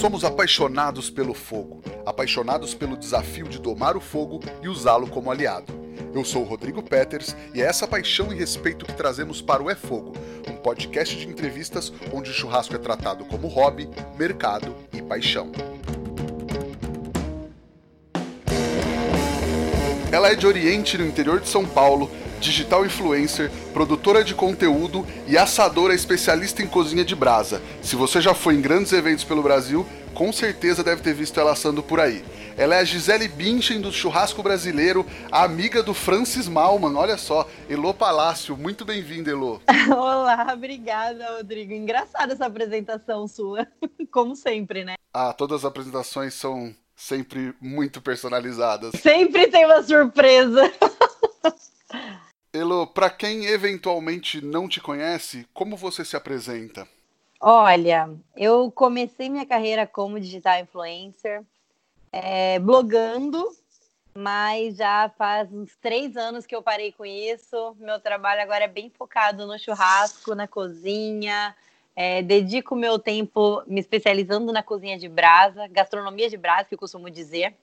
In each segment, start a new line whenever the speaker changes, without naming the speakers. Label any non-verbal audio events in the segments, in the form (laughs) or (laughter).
Somos apaixonados pelo fogo, apaixonados pelo desafio de domar o fogo e usá-lo como aliado. Eu sou o Rodrigo Peters e é essa paixão e respeito que trazemos para o É Fogo, um podcast de entrevistas onde o churrasco é tratado como hobby, mercado e paixão. Ela é de Oriente, no interior de São Paulo, digital influencer, produtora de conteúdo e assadora especialista em cozinha de brasa. Se você já foi em grandes eventos pelo Brasil, com certeza deve ter visto ela assando por aí. Ela é a Gisele Bündchen do churrasco brasileiro, amiga do Francis Malman. Olha só, Elô Palácio, muito bem-vinda, Elô. (laughs)
Olá, obrigada, Rodrigo. Engraçada essa apresentação sua, (laughs) como sempre, né?
Ah, todas as apresentações são sempre muito personalizadas.
Sempre tem uma surpresa. (laughs)
Elo, para quem eventualmente não te conhece, como você se apresenta?
Olha, eu comecei minha carreira como digital influencer, é, blogando, mas já faz uns três anos que eu parei com isso. Meu trabalho agora é bem focado no churrasco, na cozinha. É, dedico meu tempo me especializando na cozinha de brasa, gastronomia de brasa, que eu costumo dizer.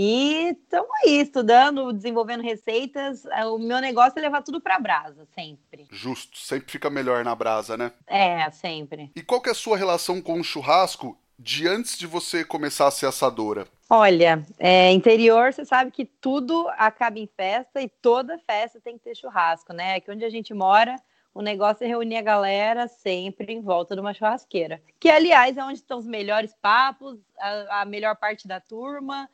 E estamos aí, estudando, desenvolvendo receitas. É, o meu negócio é levar tudo para brasa, sempre.
Justo, sempre fica melhor na brasa, né?
É, sempre.
E qual que é a sua relação com o churrasco de antes de você começar a ser assadora?
Olha, é, interior, você sabe que tudo acaba em festa e toda festa tem que ter churrasco, né? Aqui onde a gente mora, o negócio é reunir a galera sempre em volta de uma churrasqueira. Que, aliás, é onde estão os melhores papos, a, a melhor parte da turma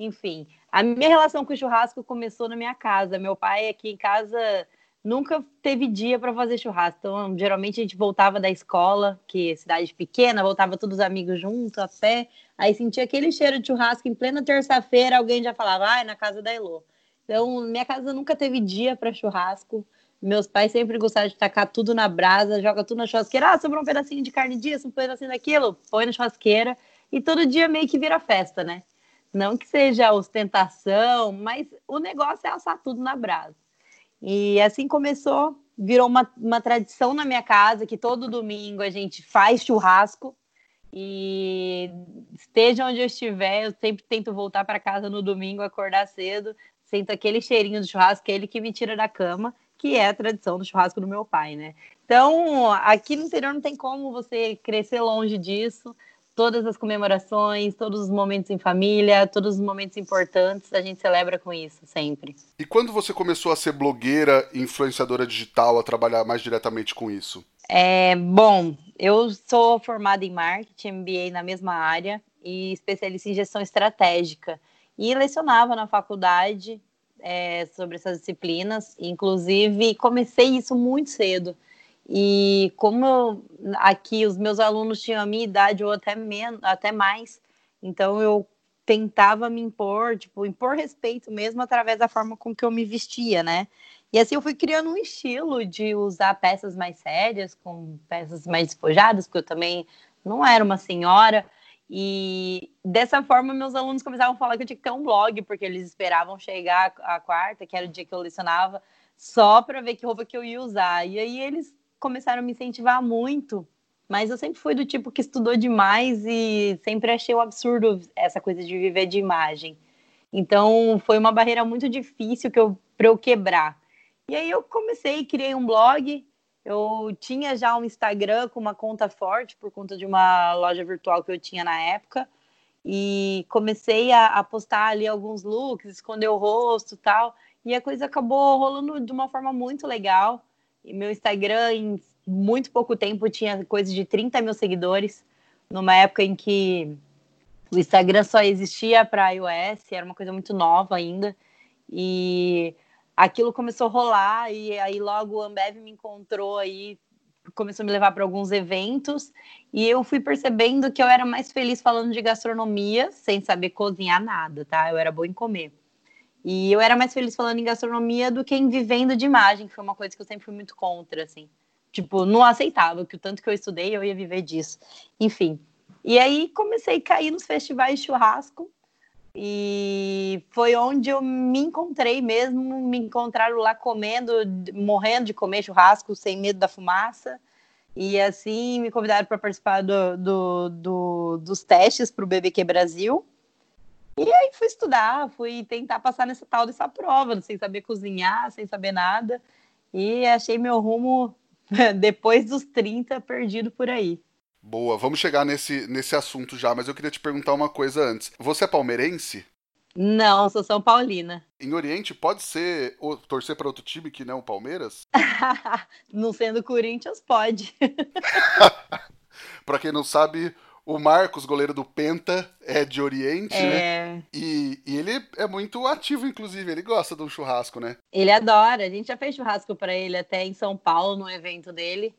enfim, a minha relação com o churrasco começou na minha casa. Meu pai aqui em casa nunca teve dia para fazer churrasco. Então, geralmente a gente voltava da escola, que é cidade pequena, voltava todos os amigos juntos a pé. Aí sentia aquele cheiro de churrasco em plena terça-feira, alguém já falava, ah, na casa da Elô. Então, minha casa nunca teve dia para churrasco. Meus pais sempre gostaram de tacar tudo na brasa, joga tudo na churrasqueira. Ah, sobrou um pedacinho de carne disso, um pedacinho daquilo, põe na churrasqueira. E todo dia meio que vira festa, né? Não que seja ostentação, mas o negócio é assar tudo na brasa. E assim começou, virou uma, uma tradição na minha casa que todo domingo a gente faz churrasco. E esteja onde eu estiver, eu sempre tento voltar para casa no domingo, acordar cedo, sinto aquele cheirinho do churrasco, que é ele que me tira da cama, que é a tradição do churrasco do meu pai, né? Então, aqui no interior não tem como você crescer longe disso todas as comemorações, todos os momentos em família, todos os momentos importantes, a gente celebra com isso sempre.
E quando você começou a ser blogueira, influenciadora digital, a trabalhar mais diretamente com isso?
É, bom, eu sou formada em marketing, MBA na mesma área e especialista em gestão estratégica. E lecionava na faculdade é, sobre essas disciplinas, inclusive comecei isso muito cedo. E como eu, aqui os meus alunos tinham a minha idade ou até menos, até mais, então eu tentava me impor, tipo, impor respeito mesmo através da forma com que eu me vestia, né? E assim eu fui criando um estilo de usar peças mais sérias, com peças mais despojadas, porque eu também não era uma senhora. E dessa forma, meus alunos começavam a falar que eu tinha que ter um blog, porque eles esperavam chegar a quarta, que era o dia que eu lecionava, só para ver que roupa que eu ia usar. E aí eles começaram a me incentivar muito, mas eu sempre fui do tipo que estudou demais e sempre achei um absurdo essa coisa de viver de imagem. Então foi uma barreira muito difícil que eu para eu quebrar. E aí eu comecei, criei um blog. Eu tinha já um Instagram com uma conta forte por conta de uma loja virtual que eu tinha na época. E comecei a, a postar ali alguns looks, esconder o rosto tal. E a coisa acabou rolando de uma forma muito legal. Meu Instagram, em muito pouco tempo, tinha coisa de 30 mil seguidores, numa época em que o Instagram só existia para iOS, era uma coisa muito nova ainda. E aquilo começou a rolar, e aí logo o Ambev me encontrou aí, começou a me levar para alguns eventos, e eu fui percebendo que eu era mais feliz falando de gastronomia, sem saber cozinhar nada, tá? Eu era boa em comer. E eu era mais feliz falando em gastronomia do que em vivendo de imagem, que foi uma coisa que eu sempre fui muito contra, assim. Tipo, não aceitava que o tanto que eu estudei eu ia viver disso. Enfim. E aí comecei a cair nos festivais de churrasco. E foi onde eu me encontrei mesmo, me encontraram lá comendo, morrendo de comer churrasco sem medo da fumaça. E assim me convidaram para participar do, do, do, dos testes para o BBQ Brasil. E aí fui estudar, fui tentar passar nessa tal dessa prova, sem saber cozinhar, sem saber nada. E achei meu rumo, (laughs) depois dos 30, perdido por aí.
Boa, vamos chegar nesse, nesse assunto já, mas eu queria te perguntar uma coisa antes. Você é palmeirense?
Não, sou São Paulina.
Em Oriente, pode ser ou, torcer para outro time que não o Palmeiras? (laughs)
não sendo Corinthians, pode. (laughs)
para quem não sabe, o Marcos, goleiro do Penta, é de Oriente, é... né? E, e, ele é muito ativo, inclusive. Ele gosta de um churrasco, né?
Ele adora. A gente já fez churrasco para ele até em São Paulo, no evento dele,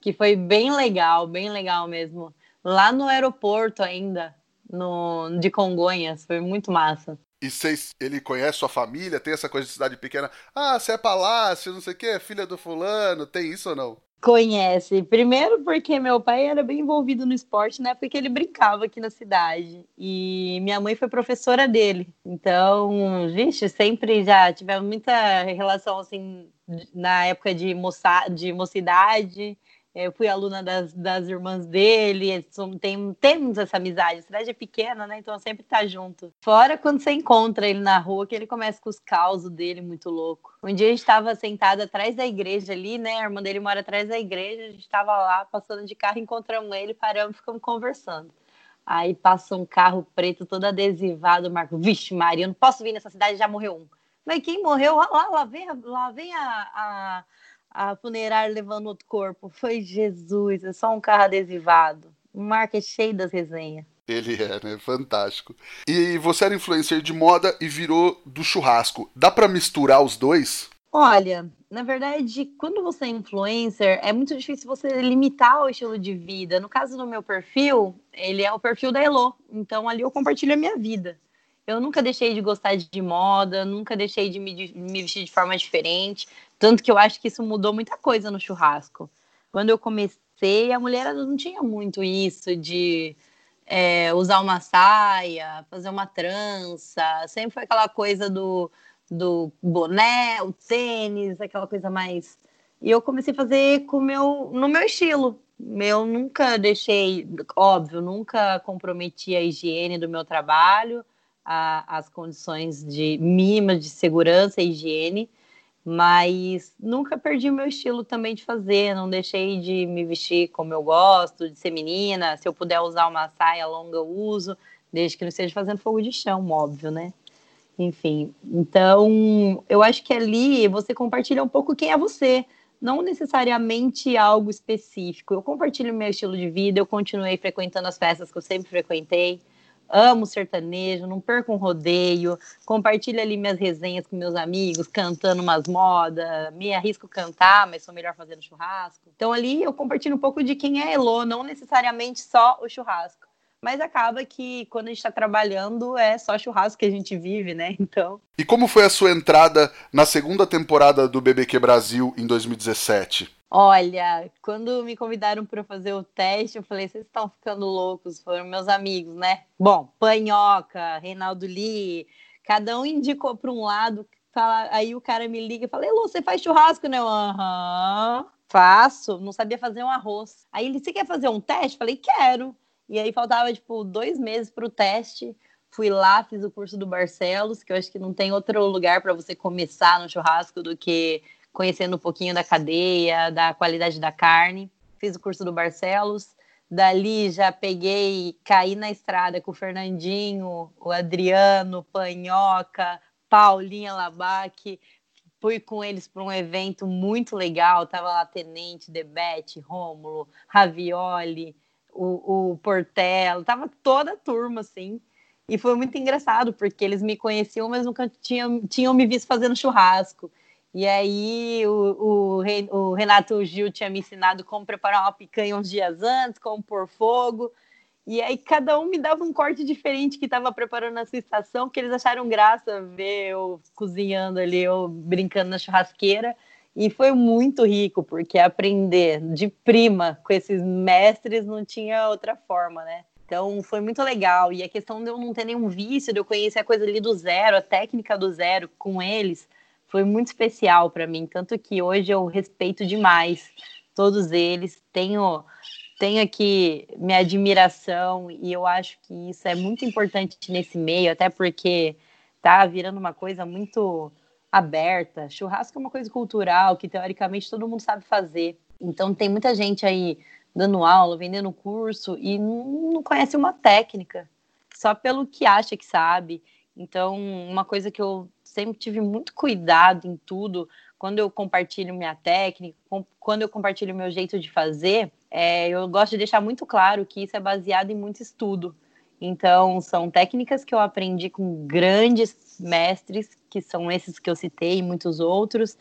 que foi bem legal, bem legal mesmo. Lá no aeroporto ainda no, de Congonhas. Foi muito massa.
E cês, ele conhece sua família? Tem essa coisa de cidade pequena? Ah, você é palácio, não sei o quê, filha do fulano. Tem isso ou não?
Conhece. Primeiro porque meu pai era bem envolvido no esporte na época que ele brincava aqui na cidade. E minha mãe foi professora dele. Então, vixe, sempre já tivemos muita relação assim na época de, moça, de mocidade. Eu fui aluna das, das irmãs dele, tem, temos essa amizade. A cidade é pequena, né? Então sempre tá junto. Fora quando você encontra ele na rua, que ele começa com os causos dele muito louco. Um dia a gente estava sentado atrás da igreja ali, né? A irmã dele mora atrás da igreja, a gente estava lá passando de carro, encontramos ele, paramos ficamos conversando. Aí passa um carro preto todo adesivado, Marco. Vixe, Maria, eu não posso vir nessa cidade, já morreu um. Mas quem morreu? Lá, lá vem, lá vem a, a a funerária levando outro corpo. Foi Jesus, é só um carro adesivado. Um marca cheio das resenhas.
Ele é, né? Fantástico. E você era influencer de moda e virou do churrasco. Dá para misturar os dois?
Olha, na verdade, quando você é influencer, é muito difícil você limitar o estilo de vida. No caso do meu perfil, ele é o perfil da Elo. Então ali eu compartilho a minha vida. Eu nunca deixei de gostar de moda, nunca deixei de me, me vestir de forma diferente. Tanto que eu acho que isso mudou muita coisa no churrasco. Quando eu comecei, a mulher não tinha muito isso de é, usar uma saia, fazer uma trança. Sempre foi aquela coisa do, do boné, o tênis, aquela coisa mais. E eu comecei a fazer com meu, no meu estilo. Eu nunca deixei, óbvio, nunca comprometi a higiene do meu trabalho, a, as condições de mínimas de segurança e higiene mas nunca perdi o meu estilo também de fazer, não deixei de me vestir como eu gosto, de ser menina, se eu puder usar uma saia longa eu uso, desde que não esteja fazendo fogo de chão, óbvio, né? Enfim, então eu acho que ali você compartilha um pouco quem é você, não necessariamente algo específico. Eu compartilho meu estilo de vida, eu continuei frequentando as festas que eu sempre frequentei, amo sertanejo, não perco um rodeio, compartilho ali minhas resenhas com meus amigos, cantando umas modas, me arrisco cantar, mas sou melhor fazendo churrasco. Então ali eu compartilho um pouco de quem é Elo, não necessariamente só o churrasco. Mas acaba que quando a gente está trabalhando é só churrasco que a gente vive, né? (laughs) Então.
E como foi a sua entrada na segunda temporada do BBQ Brasil em 2017?
Olha, quando me convidaram para fazer o teste, eu falei: vocês estão ficando loucos, foram meus amigos, né? Bom, Panhoca, Reinaldo Lee, cada um indicou para um lado. Fala, aí o cara me liga e fala: Elô, você faz churrasco, né? Aham, faço. Não sabia fazer um arroz. Aí ele: você quer fazer um teste? Falei: quero. E aí faltava, tipo, dois meses para o teste. Fui lá, fiz o curso do Barcelos, que eu acho que não tem outro lugar para você começar no churrasco do que conhecendo um pouquinho da cadeia, da qualidade da carne. Fiz o curso do Barcelos. Dali já peguei, caí na estrada com o Fernandinho, o Adriano, Panhoca, Paulinha Labaque. Fui com eles para um evento muito legal. Tava lá Tenente, Debete, Rômulo, Ravioli, o, o Portela. Tava toda a turma, assim. E foi muito engraçado, porque eles me conheciam, mas nunca tinham, tinham me visto fazendo churrasco. E aí o, o, o, Renato Gil tinha me ensinado como preparar uma picanha uns dias antes, como pôr fogo. E aí cada um me dava um corte diferente que estava preparando na sua estação, porque eles acharam graça ver eu cozinhando ali, eu brincando na churrasqueira. E foi muito rico, porque aprender de prima com esses mestres não tinha outra forma, né? Então foi muito legal. E a questão de eu não ter nenhum vício, de eu conhecer a coisa ali do zero, a técnica do zero com eles, foi muito especial para mim, tanto que hoje eu respeito demais todos eles. Tenho, tenho aqui minha admiração e eu acho que isso é muito importante nesse meio, até porque tá virando uma coisa muito aberta. Churrasco é uma coisa cultural que teoricamente todo mundo sabe fazer. Então tem muita gente aí dando aula, vendendo curso e não conhece uma técnica, só pelo que acha que sabe. Então, uma coisa que eu sempre tive muito cuidado em tudo, quando eu compartilho minha técnica, quando eu compartilho meu jeito de fazer, é, eu gosto de deixar muito claro que isso é baseado em muito estudo. Então, são técnicas que eu aprendi com grandes mestres, que são esses que eu citei e muitos outros,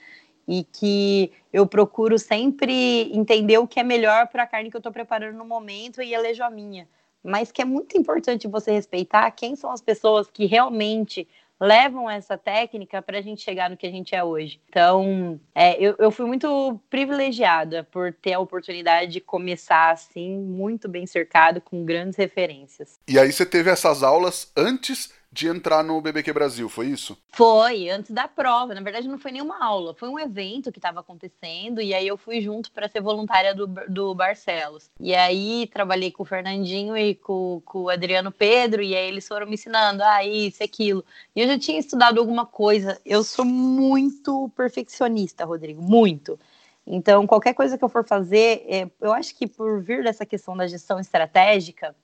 e que eu procuro sempre entender o que é melhor para a carne que eu estou preparando no momento e elejo a minha. Mas que é muito importante você respeitar quem são as pessoas que realmente levam essa técnica para a gente chegar no que a gente é hoje. Então, é, eu, eu fui muito privilegiada por ter a oportunidade de começar assim, muito bem cercado, com grandes referências.
E aí você teve essas aulas antes de entrar no BBQ Brasil, foi isso?
Foi, antes da prova. Na verdade, não foi nenhuma aula, foi um evento que estava acontecendo e aí eu fui junto para ser voluntária do, do Barcelos. E aí trabalhei com o Fernandinho e com, com o Adriano Pedro, e aí eles foram me ensinando, ah, isso, aquilo. E eu já tinha estudado alguma coisa. Eu sou muito perfeccionista, Rodrigo, muito. Então, qualquer coisa que eu for fazer, é, eu acho que por vir dessa questão da gestão estratégica,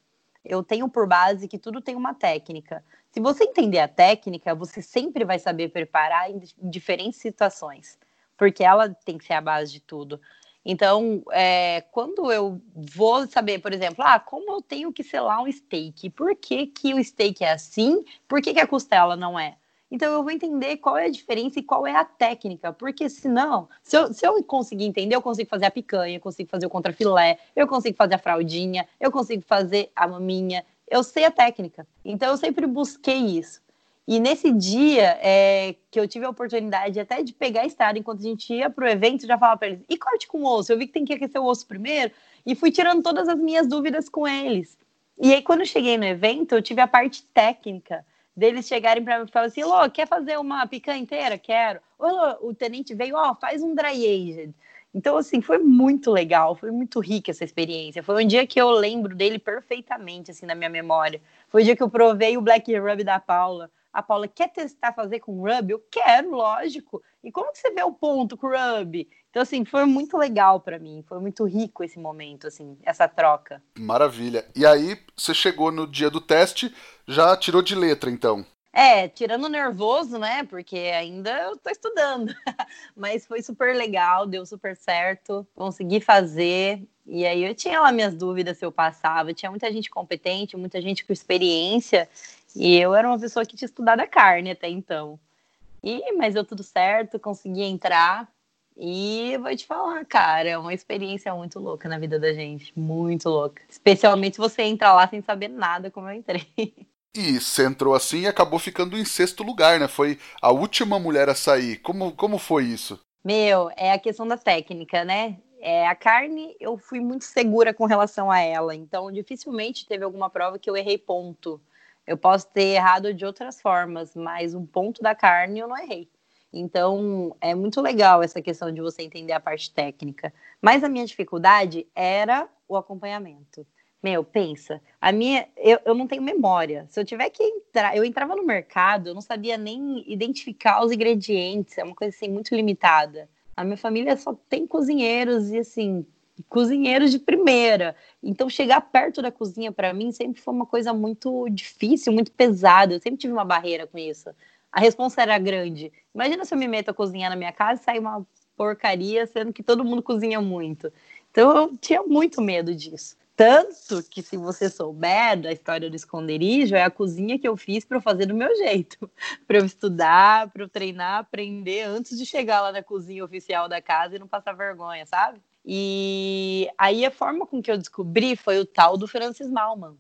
eu tenho por base que tudo tem uma técnica. Se você entender a técnica, você sempre vai saber preparar em diferentes situações, porque ela tem que ser a base de tudo. Então, é, quando eu vou saber, por exemplo, ah, como eu tenho que selar um steak? Por que, que o steak é assim? Por que, que a costela não é? Então eu vou entender qual é a diferença e qual é a técnica, porque senão, se eu, se eu conseguir entender, eu consigo fazer a picanha, eu consigo fazer o contrafilé, eu consigo fazer a fraldinha, eu consigo fazer a maminha, eu sei a técnica. Então eu sempre busquei isso. E nesse dia é, que eu tive a oportunidade até de pegar a estrada enquanto a gente ia para o evento, já falava para eles: e corte com osso? Eu vi que tem que aquecer o osso primeiro e fui tirando todas as minhas dúvidas com eles. E aí, quando eu cheguei no evento, eu tive a parte técnica deles chegarem para mim e falar assim: Lô, quer fazer uma picanha inteira? Quero. O tenente veio, ó, faz um dry aged. Então, assim, foi muito legal, foi muito rica essa experiência. Foi um dia que eu lembro dele perfeitamente, assim, na minha memória. Foi o dia que eu provei o Black Rub da Paula. A Paula, quer testar fazer com rub? Eu quero, lógico. E como que você vê o ponto com rub? Então, assim, foi muito legal para mim. Foi muito rico esse momento, assim, essa troca.
Maravilha. E aí, você chegou no dia do teste, já tirou de letra, então?
É, tirando o nervoso, né? Porque ainda eu tô estudando. (laughs) Mas foi super legal, deu super certo. Consegui fazer. E aí eu tinha lá minhas dúvidas se eu passava. Tinha muita gente competente, muita gente com experiência. E eu era uma pessoa que tinha estudado a carne até então. E, mas deu tudo certo, consegui entrar. E vou te falar, cara, é uma experiência muito louca na vida da gente. Muito louca. Especialmente você entra lá sem saber nada como eu entrei. (laughs)
E você entrou assim e acabou ficando em sexto lugar, né? Foi a última mulher a sair. Como, como foi isso?
Meu, é a questão da técnica, né? É, a carne, eu fui muito segura com relação a ela. Então, dificilmente teve alguma prova que eu errei ponto. Eu posso ter errado de outras formas, mas um ponto da carne eu não errei. Então, é muito legal essa questão de você entender a parte técnica. Mas a minha dificuldade era o acompanhamento. Meu, pensa, a minha, eu, eu não tenho memória. Se eu tiver que entrar, eu entrava no mercado, eu não sabia nem identificar os ingredientes, é uma coisa assim muito limitada. A minha família só tem cozinheiros e assim, cozinheiros de primeira. Então, chegar perto da cozinha para mim sempre foi uma coisa muito difícil, muito pesada. Eu sempre tive uma barreira com isso a resposta era grande. Imagina se eu me meto a cozinhar na minha casa e sair uma porcaria, sendo que todo mundo cozinha muito. Então eu tinha muito medo disso. Tanto que, se você souber da história do esconderijo, é a cozinha que eu fiz para fazer do meu jeito. (laughs) para eu estudar, para eu treinar, aprender antes de chegar lá na cozinha oficial da casa e não passar vergonha, sabe? E aí a forma com que eu descobri foi o tal do Francis Malman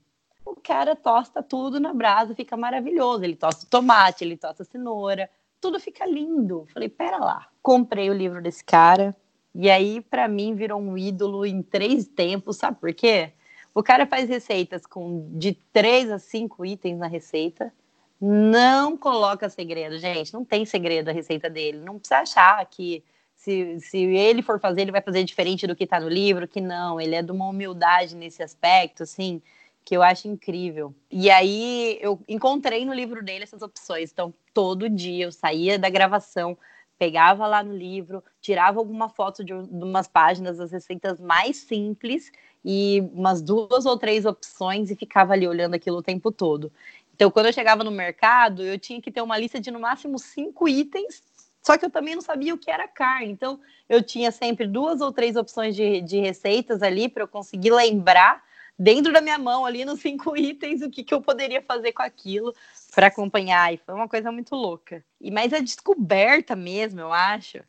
o cara tosta tudo na brasa, fica maravilhoso. Ele tosta tomate, ele tosta cenoura, tudo fica lindo. Falei, pera lá. Comprei o livro desse cara, e aí, para mim, virou um ídolo em três tempos, sabe por quê? O cara faz receitas com de três a cinco itens na receita. Não coloca segredo, gente. Não tem segredo a receita dele. Não precisa achar que se, se ele for fazer, ele vai fazer diferente do que está no livro, que não, ele é de uma humildade nesse aspecto, assim, que eu acho incrível. E aí eu encontrei no livro dele essas opções. Então, todo dia eu saía da gravação, pegava lá no livro, tirava alguma foto de, de umas páginas das receitas mais simples e umas duas ou três opções e ficava ali olhando aquilo o tempo todo. Então, quando eu chegava no mercado, eu tinha que ter uma lista de no máximo cinco itens só que eu também não sabia o que era carne. Então, eu tinha sempre duas ou três opções de, de receitas ali para eu conseguir lembrar dentro da minha mão, ali nos cinco (laughs) itens, o que, que eu poderia fazer com aquilo para acompanhar. E foi uma coisa muito louca. E mais a descoberta mesmo, eu acho.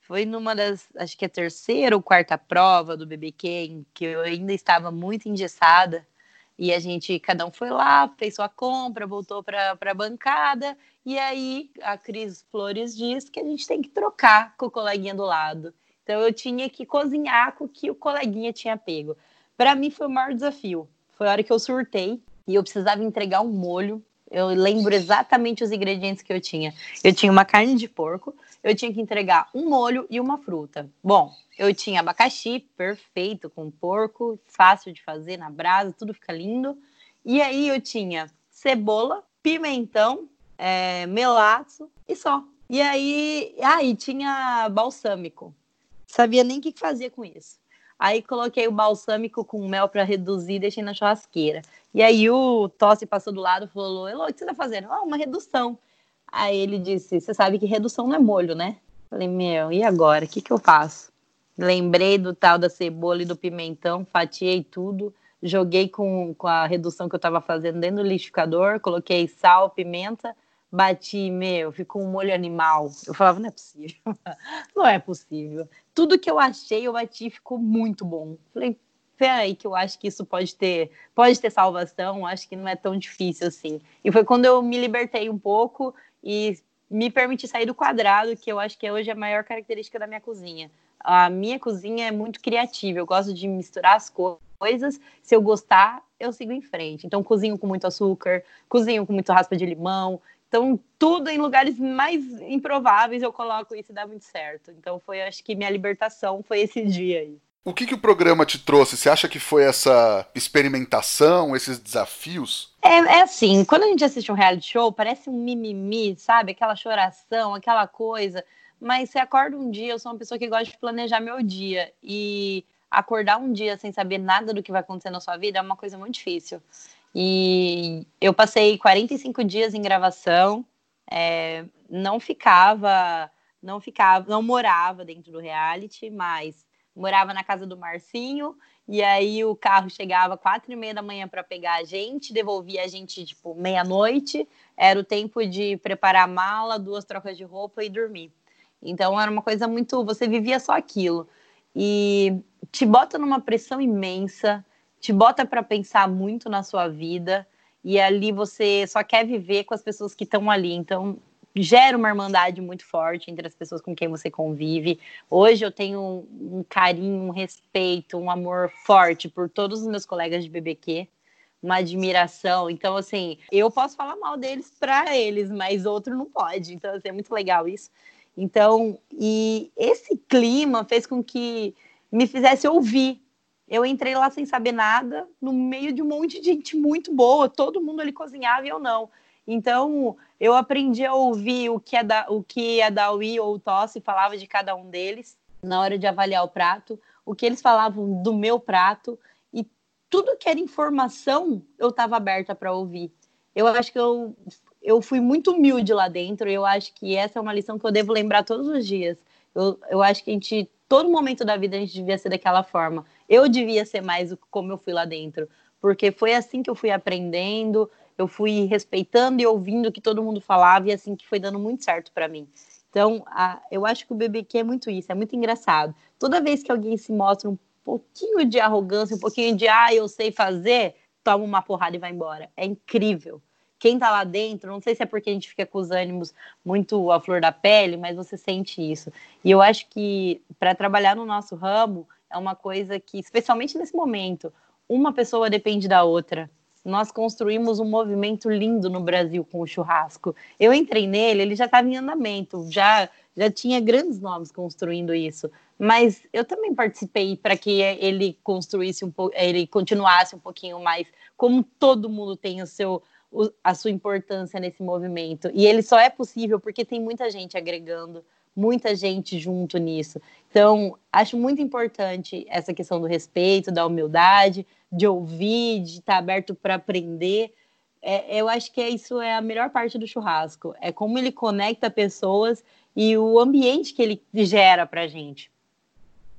Foi numa das, acho que é a terceira ou quarta prova do BBQ, em que eu ainda estava muito engessada. E a gente, cada um foi lá, fez sua compra, voltou para a bancada e aí a Cris Flores diz que a gente tem que trocar com o coleguinha do lado. Então eu tinha que cozinhar com o que o coleguinha tinha pego. Para mim foi o maior desafio. Foi a hora que eu surtei e eu precisava entregar um molho. Eu lembro exatamente os ingredientes que eu tinha. Eu tinha uma carne de porco, eu tinha que entregar um molho e uma fruta. Bom, eu tinha abacaxi, perfeito, com porco, fácil de fazer na brasa, tudo fica lindo. E aí eu tinha cebola, pimentão, é, melaço e só. E aí, aí ah, tinha balsâmico. Sabia nem o que fazia com isso. Aí coloquei o balsâmico com mel para reduzir e deixei na churrasqueira. E aí o Tosse passou do lado e falou: Elô, o que você tá fazendo? Ah, uma redução. Aí ele disse: Você sabe que redução não é molho, né? Falei: Meu, e agora? O que, que eu faço? Lembrei do tal da cebola e do pimentão, fatiei tudo, joguei com, com a redução que eu estava fazendo dentro do liquidificador, coloquei sal, pimenta bati, meu, ficou um molho animal. Eu falava, não é possível. (laughs) não é possível. Tudo que eu achei, eu bati e ficou muito bom. Falei, peraí, que eu acho que isso pode ter, pode ter salvação, acho que não é tão difícil assim. E foi quando eu me libertei um pouco e me permiti sair do quadrado, que eu acho que é hoje a maior característica da minha cozinha. A minha cozinha é muito criativa, eu gosto de misturar as coisas. Se eu gostar, eu sigo em frente. Então, cozinho com muito açúcar, cozinho com muito raspa de limão, então, tudo em lugares mais improváveis eu coloco isso e dá muito certo. Então, foi, acho que minha libertação foi esse dia aí.
O que, que o programa te trouxe? Você acha que foi essa experimentação, esses desafios?
É, é assim, quando a gente assiste um reality show, parece um mimimi, sabe? Aquela choração, aquela coisa. Mas você acorda um dia, eu sou uma pessoa que gosta de planejar meu dia. E acordar um dia sem saber nada do que vai acontecer na sua vida é uma coisa muito difícil. E eu passei 45 dias em gravação, é, não ficava, não ficava, não morava dentro do reality, mas morava na casa do Marcinho, e aí o carro chegava quatro e meia da manhã para pegar a gente, devolvia a gente tipo meia-noite, era o tempo de preparar a mala, duas trocas de roupa e dormir. Então era uma coisa muito, você vivia só aquilo. E te bota numa pressão imensa, te bota para pensar muito na sua vida e ali você só quer viver com as pessoas que estão ali. Então, gera uma irmandade muito forte entre as pessoas com quem você convive. Hoje eu tenho um, um carinho, um respeito, um amor forte por todos os meus colegas de BBQ, uma admiração. Então, assim, eu posso falar mal deles para eles, mas outro não pode. Então, assim, é muito legal isso. Então, e esse clima fez com que me fizesse ouvir eu entrei lá sem saber nada, no meio de um monte de gente muito boa, todo mundo ali cozinhava e eu não. Então, eu aprendi a ouvir o que, é da, o que a Dawi ou o Tossi falava de cada um deles na hora de avaliar o prato, o que eles falavam do meu prato, e tudo que era informação eu estava aberta para ouvir. Eu acho que eu, eu fui muito humilde lá dentro, e eu acho que essa é uma lição que eu devo lembrar todos os dias. Eu, eu acho que a gente, todo momento da vida, a gente devia ser daquela forma eu devia ser mais como eu fui lá dentro, porque foi assim que eu fui aprendendo, eu fui respeitando e ouvindo o que todo mundo falava e assim que foi dando muito certo para mim. Então, a, eu acho que o BBQ é muito isso, é muito engraçado. Toda vez que alguém se mostra um pouquinho de arrogância, um pouquinho de ah, eu sei fazer, toma uma porrada e vai embora. É incrível. Quem tá lá dentro, não sei se é porque a gente fica com os ânimos muito à flor da pele, mas você sente isso. E eu acho que para trabalhar no nosso ramo, é uma coisa que, especialmente nesse momento, uma pessoa depende da outra. nós construímos um movimento lindo no Brasil com o churrasco. Eu entrei nele, ele já estava em andamento, já já tinha grandes nomes construindo isso, mas eu também participei para que ele construísse um pouco, ele continuasse um pouquinho mais, como todo mundo tem o seu a sua importância nesse movimento. E ele só é possível porque tem muita gente agregando, muita gente junto nisso. Então, acho muito importante essa questão do respeito, da humildade, de ouvir, de estar aberto para aprender. É, eu acho que é, isso é a melhor parte do churrasco. É como ele conecta pessoas e o ambiente que ele gera para a gente.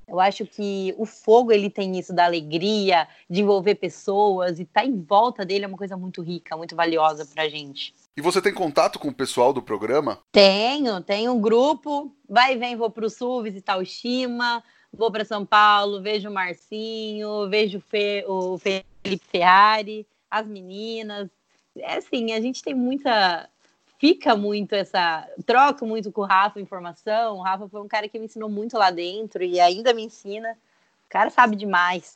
Eu acho que o fogo ele tem isso da alegria, de envolver pessoas e estar tá em volta dele é uma coisa muito rica, muito valiosa para a gente.
E você tem contato com o pessoal do programa?
Tenho, tenho um grupo. Vai e vem, vou para o sul visitar o Shima, vou para São Paulo, vejo o Marcinho, vejo o Felipe Ferrari, as meninas. É assim, a gente tem muita. Fica muito essa. Troca muito com o Rafa informação. O Rafa foi um cara que me ensinou muito lá dentro e ainda me ensina. O cara sabe demais.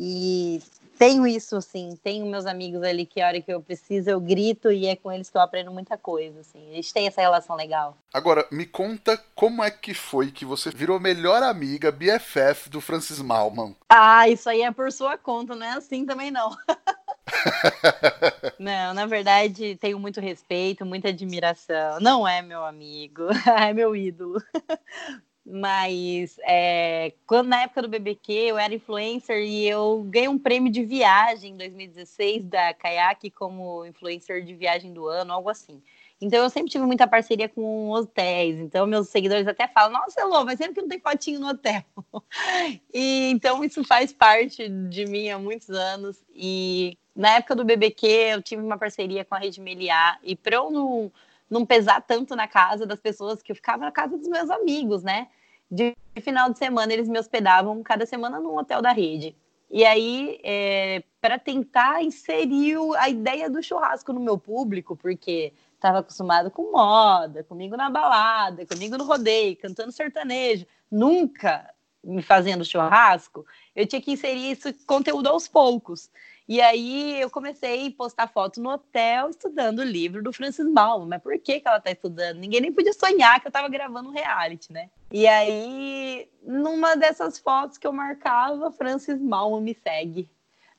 E tenho isso, assim, tenho meus amigos ali que a hora que eu preciso eu grito e é com eles que eu aprendo muita coisa, assim. A gente tem essa relação legal.
Agora, me conta como é que foi que você virou melhor amiga, BFF do Francis Malman.
Ah, isso aí é por sua conta, não é assim também não. (laughs) (laughs) não, na verdade, tenho muito respeito, muita admiração. Não é meu amigo, (laughs) é meu ídolo. (laughs) Mas é, quando na época do BBQ eu era influencer e eu ganhei um prêmio de viagem em 2016 da Kayak como influencer de viagem do ano, algo assim. Então eu sempre tive muita parceria com hotéis. Então meus seguidores até falam: "Nossa, Elô, mas sempre que não tem fotinho no hotel". (laughs) e então isso faz parte de mim há muitos anos e na época do BBQ eu tive uma parceria com a Rede Meliá e para eu não não pesar tanto na casa das pessoas que eu ficava na casa dos meus amigos, né? de final de semana eles me hospedavam cada semana num hotel da rede. E aí, é, para tentar inserir a ideia do churrasco no meu público, porque estava acostumado com moda, comigo na balada, comigo no rodeio, cantando sertanejo, nunca me fazendo churrasco, eu tinha que inserir esse conteúdo aos poucos. E aí eu comecei a postar foto no hotel estudando o livro do Francis Bauman. Mas por que, que ela tá estudando? Ninguém nem podia sonhar que eu tava gravando um reality, né? E aí, numa dessas fotos que eu marcava, Francis Bauman me segue.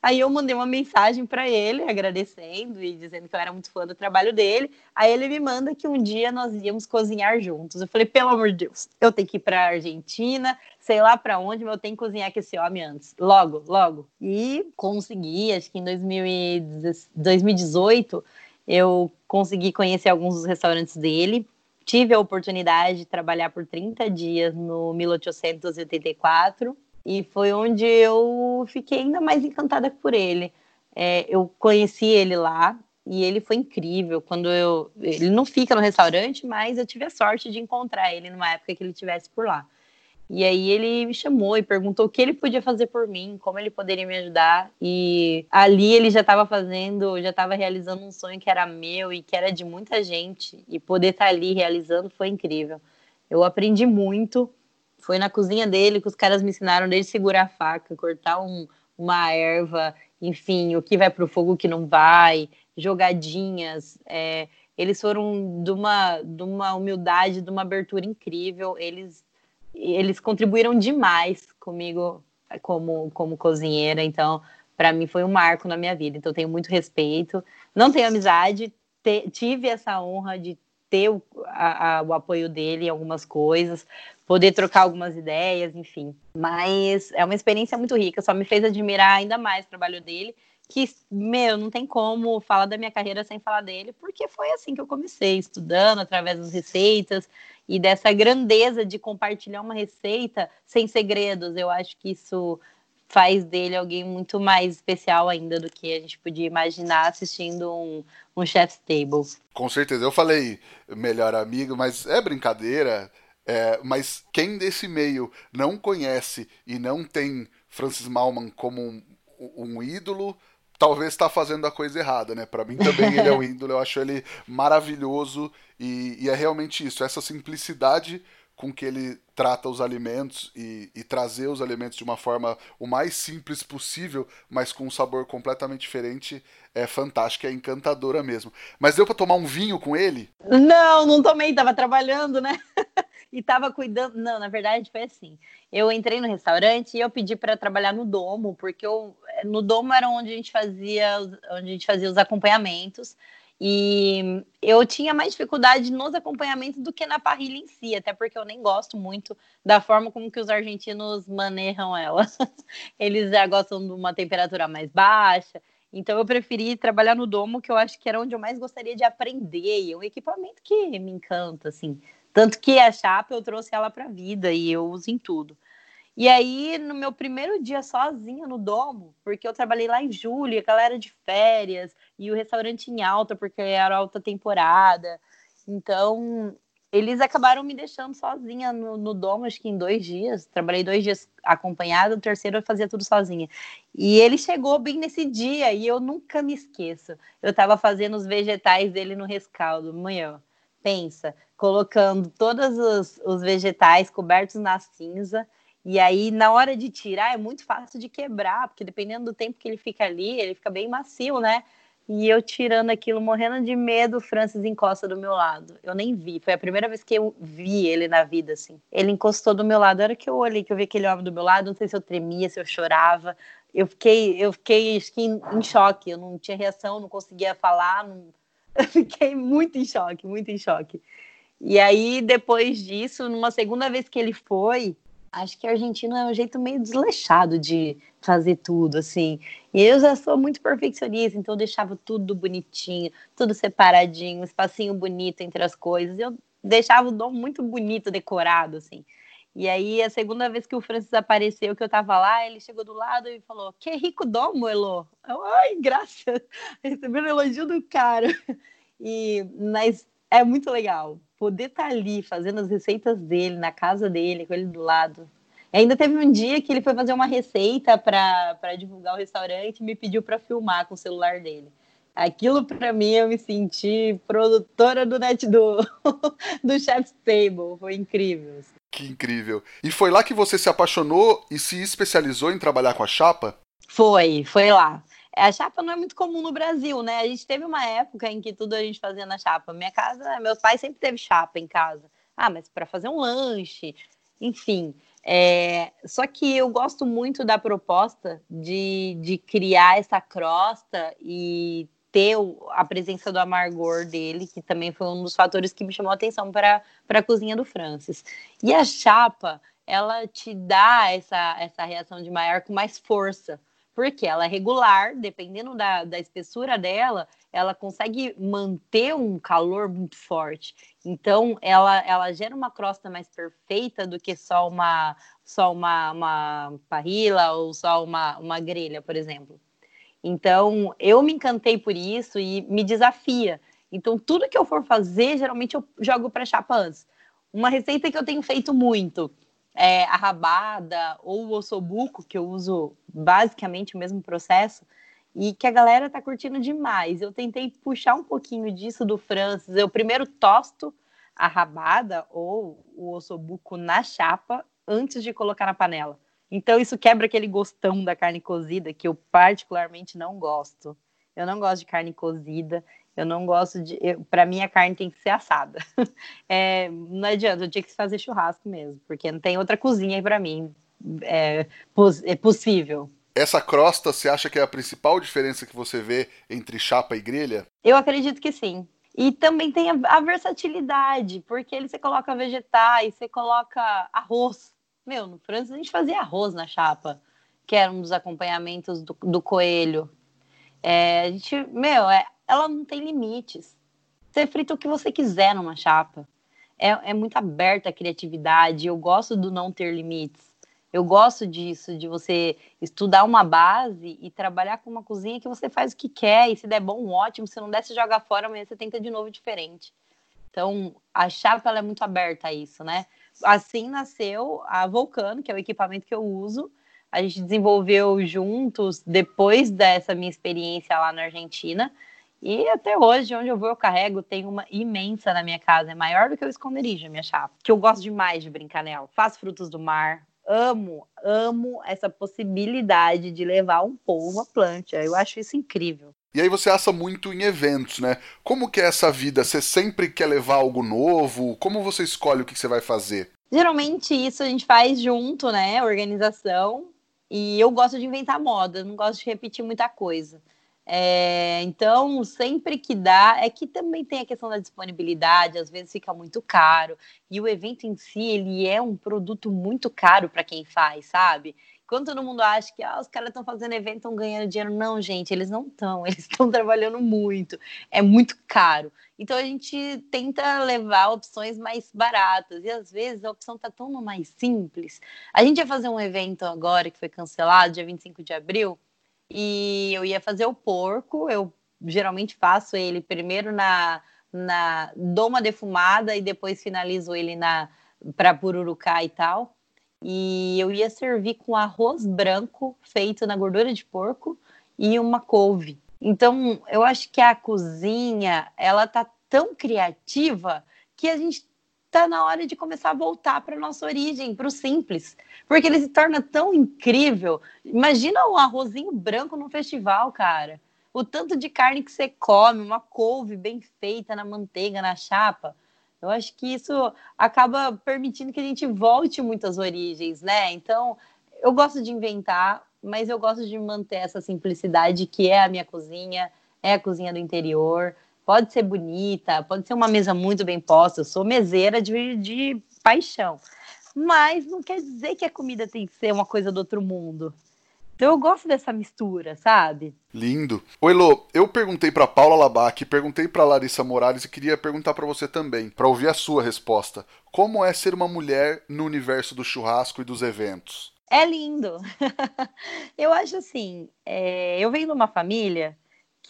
Aí eu mandei uma mensagem para ele, agradecendo e dizendo que eu era muito fã do trabalho dele. Aí ele me manda que um dia nós íamos cozinhar juntos. Eu falei, pelo amor de Deus, eu tenho que ir para Argentina, sei lá para onde, mas eu tenho que cozinhar com esse homem antes. Logo, logo. E consegui, acho que em 2018 eu consegui conhecer alguns dos restaurantes dele. Tive a oportunidade de trabalhar por 30 dias no 1884 e foi onde eu fiquei ainda mais encantada por ele. É, eu conheci ele lá e ele foi incrível. Quando eu. Ele não fica no restaurante, mas eu tive a sorte de encontrar ele numa época que ele estivesse por lá. E aí ele me chamou e perguntou o que ele podia fazer por mim, como ele poderia me ajudar. E ali ele já estava fazendo, já estava realizando um sonho que era meu e que era de muita gente. E poder estar tá ali realizando foi incrível. Eu aprendi muito foi na cozinha dele que os caras me ensinaram desde segurar a faca, cortar um, uma erva, enfim, o que vai para o fogo, o que não vai, jogadinhas. É, eles foram de uma, de uma humildade, de uma abertura incrível. Eles, eles contribuíram demais comigo como, como cozinheira. Então, para mim, foi um marco na minha vida. Então, tenho muito respeito. Não tenho amizade, te, tive essa honra de ter o, a, a, o apoio dele em algumas coisas, poder trocar algumas ideias, enfim. Mas é uma experiência muito rica, só me fez admirar ainda mais o trabalho dele, que, meu, não tem como falar da minha carreira sem falar dele, porque foi assim que eu comecei, estudando através das receitas e dessa grandeza de compartilhar uma receita sem segredos. Eu acho que isso faz dele alguém muito mais especial ainda do que a gente podia imaginar assistindo um, um Chef's Table.
Com certeza, eu falei melhor amigo, mas é brincadeira. É, mas quem desse meio não conhece e não tem Francis Malman como um, um ídolo, talvez está fazendo a coisa errada, né? Para mim também ele é um (laughs) ídolo, eu acho ele maravilhoso e, e é realmente isso, essa simplicidade com que ele trata os alimentos e, e, trazer os alimentos de uma forma o mais simples possível, mas com um sabor completamente diferente, é fantástica, é encantadora mesmo. Mas deu para tomar um vinho com ele?
Não, não tomei, tava trabalhando, né? (laughs) e tava cuidando. Não, na verdade foi assim. Eu entrei no restaurante e eu pedi para trabalhar no domo, porque eu, no domo era onde a gente fazia, onde a gente fazia os acompanhamentos. E eu tinha mais dificuldade nos acompanhamentos do que na parrilha em si, até porque eu nem gosto muito da forma como que os argentinos manejam ela. (laughs) Eles já gostam de uma temperatura mais baixa. Então eu preferi trabalhar no domo, que eu acho que era onde eu mais gostaria de aprender, e é um equipamento que me encanta, assim. Tanto que a chapa eu trouxe ela para a vida e eu uso em tudo. E aí, no meu primeiro dia sozinha no domo, porque eu trabalhei lá em julho, a galera de férias, e o restaurante em alta, porque era alta temporada. Então, eles acabaram me deixando sozinha no, no domo, acho que em dois dias. Trabalhei dois dias acompanhada, o terceiro eu fazia tudo sozinha. E ele chegou bem nesse dia, e eu nunca me esqueço. Eu estava fazendo os vegetais dele no rescaldo. Manhã, pensa, colocando todos os, os vegetais cobertos na cinza e aí, na hora de tirar, é muito fácil de quebrar, porque dependendo do tempo que ele fica ali, ele fica bem macio, né? E eu tirando aquilo, morrendo de medo, o Francis encosta do meu lado. Eu nem vi, foi a primeira vez que eu vi ele na vida, assim. Ele encostou do meu lado, a hora que eu olhei, que eu vi aquele homem do meu lado, não sei se eu tremia, se eu chorava. Eu fiquei, eu fiquei, em, em choque, eu não tinha reação, não conseguia falar, não... (laughs) eu fiquei muito em choque, muito em choque. E aí, depois disso, numa segunda vez que ele foi, Acho que argentino é um jeito meio desleixado de fazer tudo, assim. E eu já sou muito perfeccionista, então eu deixava tudo bonitinho, tudo separadinho, um espacinho bonito entre as coisas. Eu deixava o dom muito bonito, decorado, assim. E aí, a segunda vez que o Francis apareceu, que eu tava lá, ele chegou do lado e falou: Que rico domo, Elo. Eu, Ai, graças. (laughs) Recebendo elogio do cara. E, mas é muito legal poder estar tá ali fazendo as receitas dele, na casa dele, com ele do lado. E ainda teve um dia que ele foi fazer uma receita para divulgar o restaurante e me pediu para filmar com o celular dele. Aquilo para mim eu me senti produtora do net do, (laughs) do Chef's Table. Foi incrível.
Que incrível. E foi lá que você se apaixonou e se especializou em trabalhar com a chapa?
Foi, foi lá. A chapa não é muito comum no Brasil, né? A gente teve uma época em que tudo a gente fazia na chapa. Minha casa, meus pais sempre teve chapa em casa. Ah, mas para fazer um lanche, enfim. É, só que eu gosto muito da proposta de, de criar essa crosta e ter a presença do amargor dele, que também foi um dos fatores que me chamou a atenção para a cozinha do Francis. E a chapa, ela te dá essa, essa reação de maior com mais força porque ela é regular, dependendo da, da espessura dela, ela consegue manter um calor muito forte. Então, ela, ela gera uma crosta mais perfeita do que só uma só uma, uma parrila ou só uma, uma grelha, por exemplo. Então, eu me encantei por isso e me desafia. Então, tudo que eu for fazer, geralmente eu jogo para chapa antes. Uma receita que eu tenho feito muito é, a rabada ou o ossobuco, que eu uso basicamente o mesmo processo, e que a galera tá curtindo demais. Eu tentei puxar um pouquinho disso do Francis. Eu primeiro tosto a rabada ou o ossobuco na chapa antes de colocar na panela. Então isso quebra aquele gostão da carne cozida que eu particularmente não gosto. Eu não gosto de carne cozida. Eu não gosto de. Para mim, a carne tem que ser assada. (laughs) É, não adianta, eu tinha que fazer churrasco mesmo, porque não tem outra cozinha aí para mim. É, é possível.
Essa crosta, você acha que é a principal diferença que você vê entre chapa e grelha?
Eu acredito que sim. E também tem a, a versatilidade, porque ele você coloca vegetais, você coloca arroz. Meu, no França a gente fazia arroz na chapa, que era um dos acompanhamentos do, do coelho. É, a gente, meu, é, ela não tem limites. Você frita o que você quiser numa chapa. É, é muito aberta a criatividade. Eu gosto do não ter limites. Eu gosto disso, de você estudar uma base e trabalhar com uma cozinha que você faz o que quer, e se der bom, ótimo. Se não der, você joga fora, amanhã você tenta de novo diferente. Então, a chapa é muito aberta a isso, né? Assim nasceu a Vulcano, que é o equipamento que eu uso. A gente desenvolveu juntos depois dessa minha experiência lá na Argentina. E até hoje, onde eu vou, eu carrego, tem uma imensa na minha casa. É maior do que o esconderijo, minha chapa. Que eu gosto demais de brincar nela. Faço frutos do mar. Amo, amo essa possibilidade de levar um povo à planta. Eu acho isso incrível.
E aí você assa muito em eventos, né? Como que é essa vida? Você sempre quer levar algo novo? Como você escolhe o que você vai fazer?
Geralmente isso a gente faz junto, né? Organização. E eu gosto de inventar moda, não gosto de repetir muita coisa. É, então, sempre que dá, é que também tem a questão da disponibilidade, às vezes fica muito caro. E o evento em si, ele é um produto muito caro para quem faz, sabe? Quando todo mundo acha que ah, os caras estão fazendo evento, estão ganhando dinheiro. Não, gente, eles não estão. (laughs) Eles estão trabalhando muito. É muito caro. Então a gente tenta levar opções mais baratas. E às vezes a opção está tão mais simples. A gente ia fazer um evento agora que foi cancelado, dia 25 de abril. E eu ia fazer o porco. Eu geralmente faço ele primeiro na, na dou uma defumada e depois finalizo ele na para pururucar e tal e eu ia servir com arroz branco feito na gordura de porco e uma couve. Então, eu acho que a cozinha, ela tá tão criativa que a gente tá na hora de começar a voltar para nossa origem, para o simples, porque ele se torna tão incrível. Imagina o arrozinho branco no festival, cara. O tanto de carne que você come, uma couve bem feita na manteiga, na chapa. Eu acho que isso acaba permitindo que a gente volte muito às origens, né? Então, eu gosto de inventar, mas eu gosto de manter essa simplicidade que é a minha cozinha, é a cozinha do interior. Pode ser bonita, pode ser uma mesa muito bem posta. Eu sou meseira de, de paixão. Mas não quer dizer que a comida tem que ser uma coisa do outro mundo. Então eu gosto dessa mistura, sabe?
Lindo. Oi, Lô, eu perguntei para Paula Labac, perguntei para Larissa Morales e queria perguntar para você também, para ouvir a sua resposta. Como é ser uma mulher no universo do churrasco e dos eventos?
É lindo. (laughs) eu acho assim, é... eu venho de uma família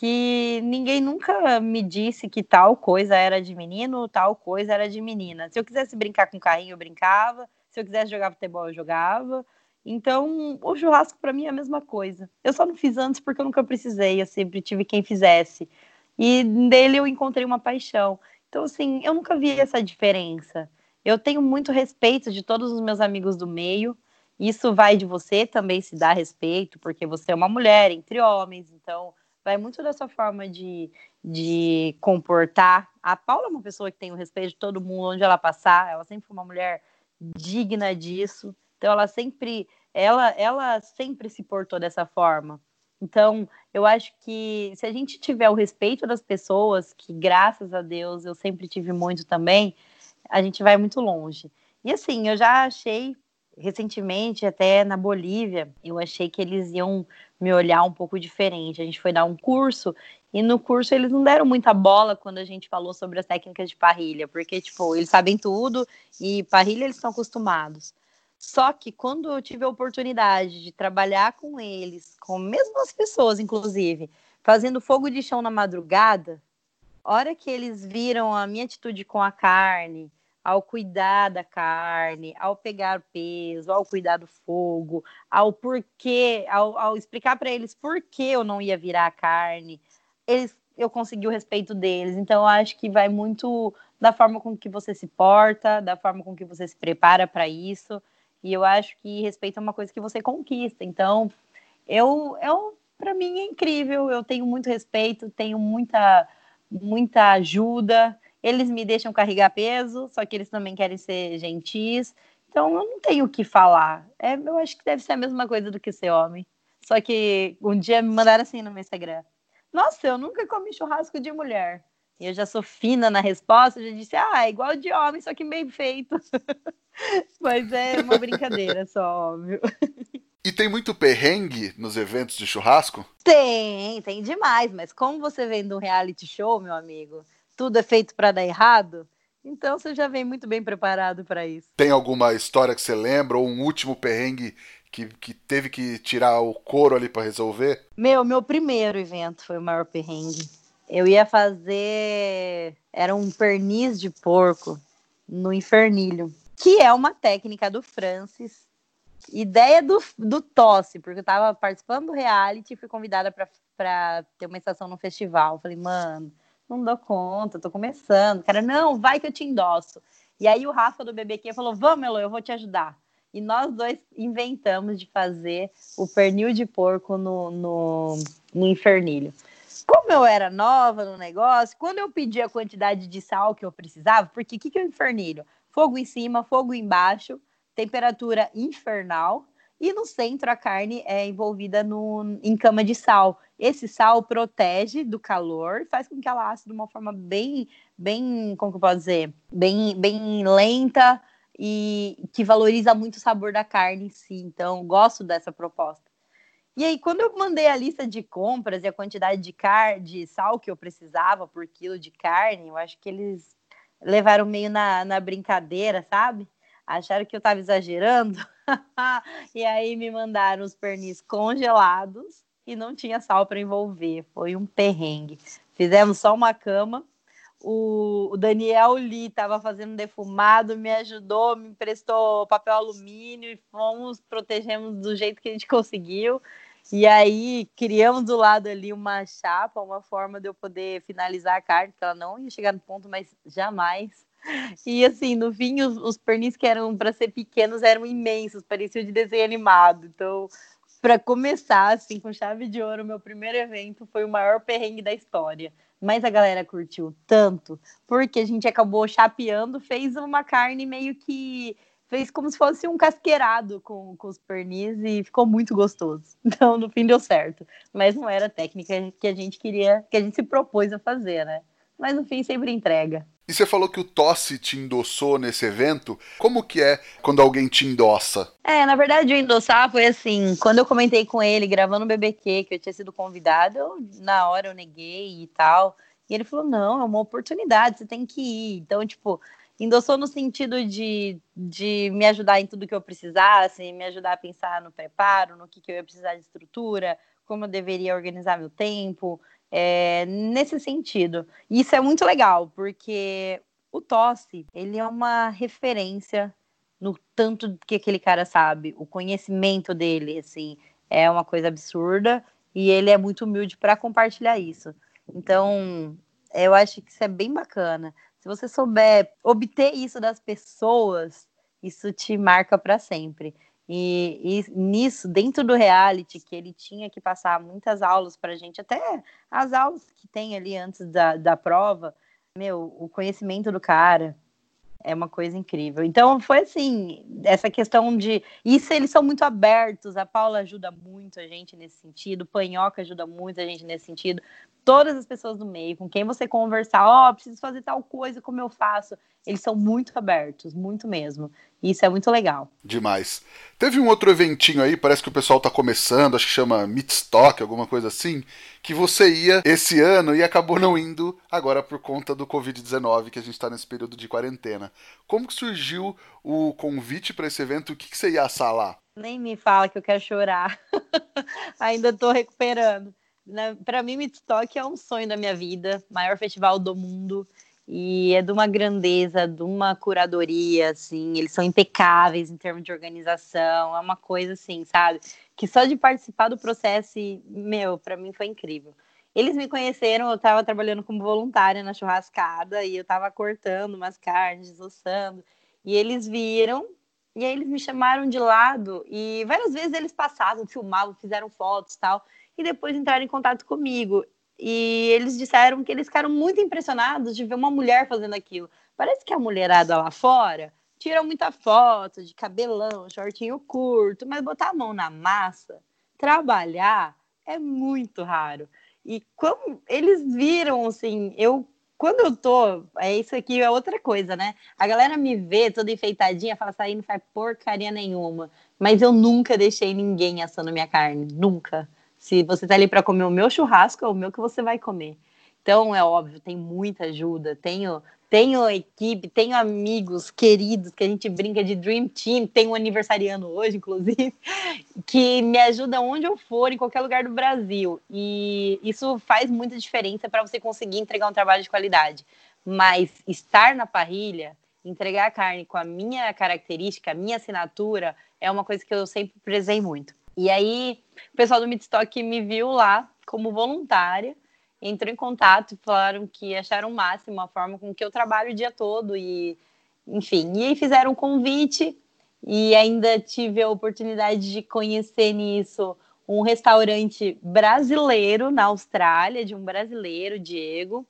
que ninguém nunca me disse que tal coisa era de menino, tal coisa era de menina. Se eu quisesse brincar com carrinho, eu brincava. Se eu quisesse jogar futebol, eu jogava. Então, o churrasco para mim é a mesma coisa. Eu só não fiz antes porque eu nunca precisei, eu sempre tive quem fizesse. E dele eu encontrei uma paixão. Então, assim, eu nunca vi essa diferença. Eu tenho muito respeito de todos os meus amigos do meio. Isso vai de você também se dar respeito, porque você é uma mulher entre homens, então vai muito dessa forma de, de comportar. A Paula é uma pessoa que tem o respeito de todo mundo, onde ela passar, ela sempre foi uma mulher digna disso. Então ela sempre, ela, ela sempre se portou dessa forma. Então, eu acho que se a gente tiver o respeito das pessoas, que graças a Deus eu sempre tive muito também, a gente vai muito longe. E assim, eu já achei recentemente, até na Bolívia, eu achei que eles iam me olhar um pouco diferente. A gente foi dar um curso e no curso eles não deram muita bola quando a gente falou sobre as técnicas de parrilha, porque tipo, eles sabem tudo e parrilha eles estão acostumados. Só que quando eu tive a oportunidade de trabalhar com eles, com mesmas pessoas, inclusive, fazendo fogo de chão na madrugada, hora que eles viram a minha atitude com a carne, ao cuidar da carne, ao pegar peso, ao cuidar do fogo, ao porquê, ao, ao explicar para eles por que eu não ia virar a carne, eles, eu consegui o respeito deles. Então, eu acho que vai muito da forma com que você se porta, da forma com que você se prepara para isso. E eu acho que respeito é uma coisa que você conquista. Então, eu, eu para mim é incrível. Eu tenho muito respeito, tenho muita, muita ajuda. Eles me deixam carregar peso, só que eles também querem ser gentis. Então, eu não tenho o que falar. É, eu acho que deve ser a mesma coisa do que ser homem. Só que um dia me mandaram assim no meu Instagram. Nossa, eu nunca comi churrasco de mulher. E eu já sou fina na resposta, já disse, ah, é igual de homem, só que bem feito. (laughs) Mas é uma brincadeira só, óbvio. (laughs)
E tem muito perrengue nos eventos de churrasco?
Tem, tem demais. Mas como você vem de um reality show, meu amigo, tudo é feito para dar errado. Então você já vem muito bem preparado para isso.
Tem alguma história que você lembra ou um último perrengue que, que teve que tirar o couro ali para resolver?
Meu, meu primeiro evento foi o maior perrengue. Eu ia fazer. Era um perniz de porco no infernilho, que é uma técnica do Francis. Ideia do, do Tosse, porque eu estava participando do reality e fui convidada para para ter uma estação no festival. Falei, mano, não dou conta, tô começando. Cara, não, vai que eu te endosso. E aí o Rafa do BBQ falou, vamos, Elo, eu vou te ajudar. E nós dois inventamos de fazer o pernil de porco no, no, no infernilho. Como eu era nova no negócio, quando eu pedi a quantidade de sal que eu precisava, porque o que, que é o infernilho? Fogo em cima, fogo embaixo, temperatura infernal, e no centro a carne é envolvida no, em cama de sal. Esse sal protege do calor, faz com que ela asse de uma forma bem, bem, como que eu posso dizer, bem, bem lenta e que valoriza muito o sabor da carne em si. Então, gosto dessa proposta. E aí, quando eu mandei a lista de compras e a quantidade de, car de sal que eu precisava por quilo de carne, eu acho que eles levaram meio na, na brincadeira, sabe? Acharam que eu estava exagerando. (laughs) e aí me mandaram os pernis congelados e não tinha sal para envolver. Foi um perrengue. Fizemos só uma cama. O, o Daniel Lee estava fazendo defumado, me ajudou, me emprestou papel alumínio e fomos, protegemos do jeito que a gente conseguiu. E aí criamos do lado ali uma chapa, uma forma de eu poder finalizar a carne, que ela não ia chegar no ponto, mas jamais e assim, no os, os pernis que eram para ser pequenos eram imensos, pareciam de desenho animado. Então, para começar, assim, com chave de ouro, meu primeiro evento foi o maior perrengue da história. Mas a galera curtiu tanto, porque a gente acabou chapeando, fez uma carne meio que. Fez como se fosse um casqueirado com, com os pernis e ficou muito gostoso. (laughs) Então, no fim, deu certo. Mas não era a técnica que a gente queria, que a gente se propôs a fazer, né? Mas no fim, sempre entrega.
E você falou que o Tossi te endossou nesse evento. Como que é quando alguém te endossa?
É, na verdade, o endossar foi assim, quando eu comentei com ele, gravando o BBQ, que eu tinha sido convidado, eu, na hora eu neguei e tal. E ele falou, não, é uma oportunidade, você tem que ir. Então, tipo, endossou no sentido de, de me ajudar em tudo que eu precisasse, me ajudar a pensar no preparo, no que, que eu ia precisar de estrutura, como eu deveria organizar meu tempo, é, nesse sentido. E isso é muito legal, porque o Tosse, ele é uma referência no tanto que aquele cara sabe, o conhecimento dele, assim, é uma coisa absurda e ele é muito humilde para compartilhar isso. Então, eu acho que isso é bem bacana. Se você souber obter isso das pessoas, isso te marca para sempre. E, e, nisso, dentro do reality, que ele tinha que passar muitas aulas para a gente, até as aulas que tem ali antes da, da prova, meu, o conhecimento do cara é uma coisa incrível. Então, foi assim, essa questão de. Isso eles são muito abertos, a Paula ajuda muito a gente nesse sentido, o Panhoca ajuda muito a gente nesse sentido, todas as pessoas do meio, com quem você conversar, ó, oh, preciso fazer tal coisa, como eu faço, eles são muito abertos, muito mesmo. E isso é muito legal.
Demais. Teve um outro eventinho aí, parece que o pessoal tá começando, acho que chama Meetstock, alguma coisa assim, que você ia esse ano e acabou não indo agora por conta do Covid-19, que a gente está nesse período de quarentena. Como que surgiu o convite para esse evento? O que, que você ia assar lá?
Nem me fala que eu quero chorar. (laughs) Ainda estou recuperando. Para mim, Meetstock é um sonho da minha vida, maior festival do mundo e é de uma grandeza, de uma curadoria, assim, eles são impecáveis em termos de organização, é uma coisa assim, sabe? Que só de participar do processo, meu, para mim foi incrível. Eles me conheceram, eu estava trabalhando como voluntária na churrascada e eu estava cortando umas carnes, desossando, e eles viram, e aí eles me chamaram de lado e várias vezes eles passavam, filmavam, fizeram fotos tal, e depois entraram em contato comigo. E eles disseram que eles ficaram muito impressionados de ver uma mulher fazendo aquilo. Parece que a mulherada lá fora tira muita foto de cabelão, shortinho curto, mas botar a mão na massa, trabalhar, é muito raro. E como eles viram, assim, eu quando eu tô, é isso aqui é outra coisa, né? A galera me vê toda enfeitadinha, fala assim, não faz porcaria nenhuma. Mas eu nunca deixei ninguém assando minha carne, nunca. Se você está ali para comer o meu churrasco, é o meu que você vai comer. Então, é óbvio, tem muita ajuda. Tenho, tenho equipe, tenho amigos queridos que a gente brinca de Dream Team. Tenho um aniversariano hoje, inclusive, (laughs) que me ajuda onde eu for, em qualquer lugar do Brasil. E isso faz muita diferença para você conseguir entregar um trabalho de qualidade. Mas estar na parrilha, entregar a carne com a minha característica, a minha assinatura, é uma coisa que eu sempre prezei muito. E aí, o pessoal do Midstock me viu lá, como voluntária, entrou em contato falaram que acharam o máximo a forma com que eu trabalho o dia todo e, enfim, e aí fizeram um convite e ainda tive a oportunidade de conhecer nisso um restaurante brasileiro na Austrália, de um brasileiro, Diego.